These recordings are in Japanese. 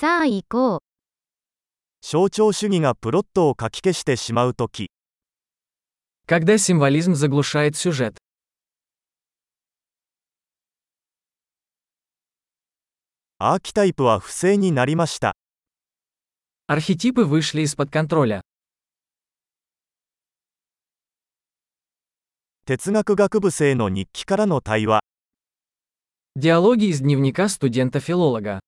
さあ行こう。象徴主義がプロットを書き消してしまうとき、 Когда символизм заглушает сюжет. アーキタイプは不正になりました。 Архетипы вышли из-под контроля. 哲学学部生の日記からの対話。 Диалоги из дневника студента-филолога.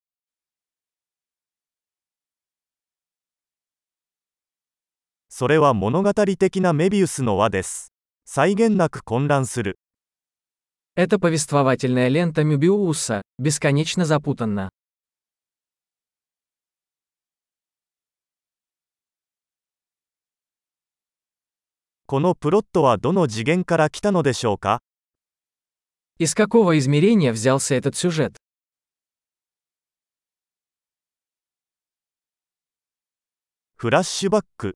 それは物語的なメビウスの輪です。際限なく混乱する。 Это повествовательная лента Мюбиуса, бесконечно запутанна. このプロットはどの次元から来たのでしょうか Из какого измерения взялся этот сюжет? フラッシュバック、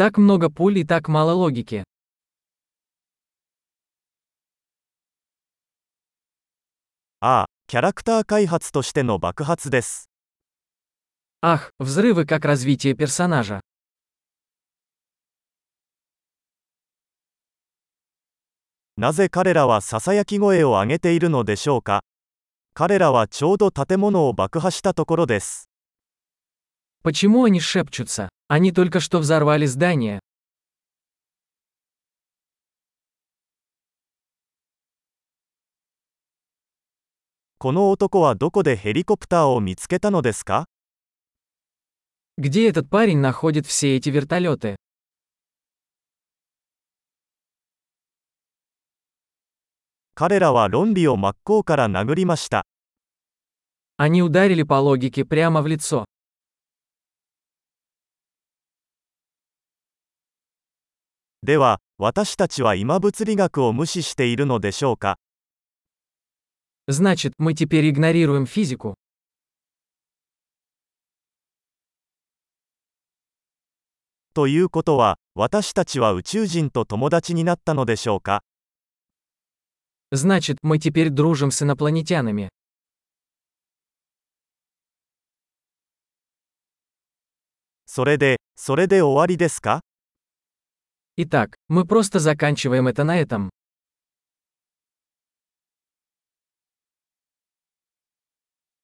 Так много пуль и так мало логики. ああ、キャラクター開発としての爆発です。 Ах, взрывы как развитие персонажа. なぜ彼らはささやき声を上げているのでしょうか彼らはちょうど建物を爆破したところです。 Почему они шепчутся? Они только что взорвали здание. この男はどこでヘリコプターを見つけたのですか Где этот парень находит все эти вертолеты? 彼らは論理を真っ向から殴りました。 Они ударили по логике прямо в лицо. では、私たちは今物理学を無視しているのでしょうか Значит, мы теперь игнорируем физику. ということは、私たちは宇宙人と友達になったのでしょうか Значит, мы теперь дружим с инопланетянами. それで、それで終わりですか Итак, мы просто заканчиваем это на этом.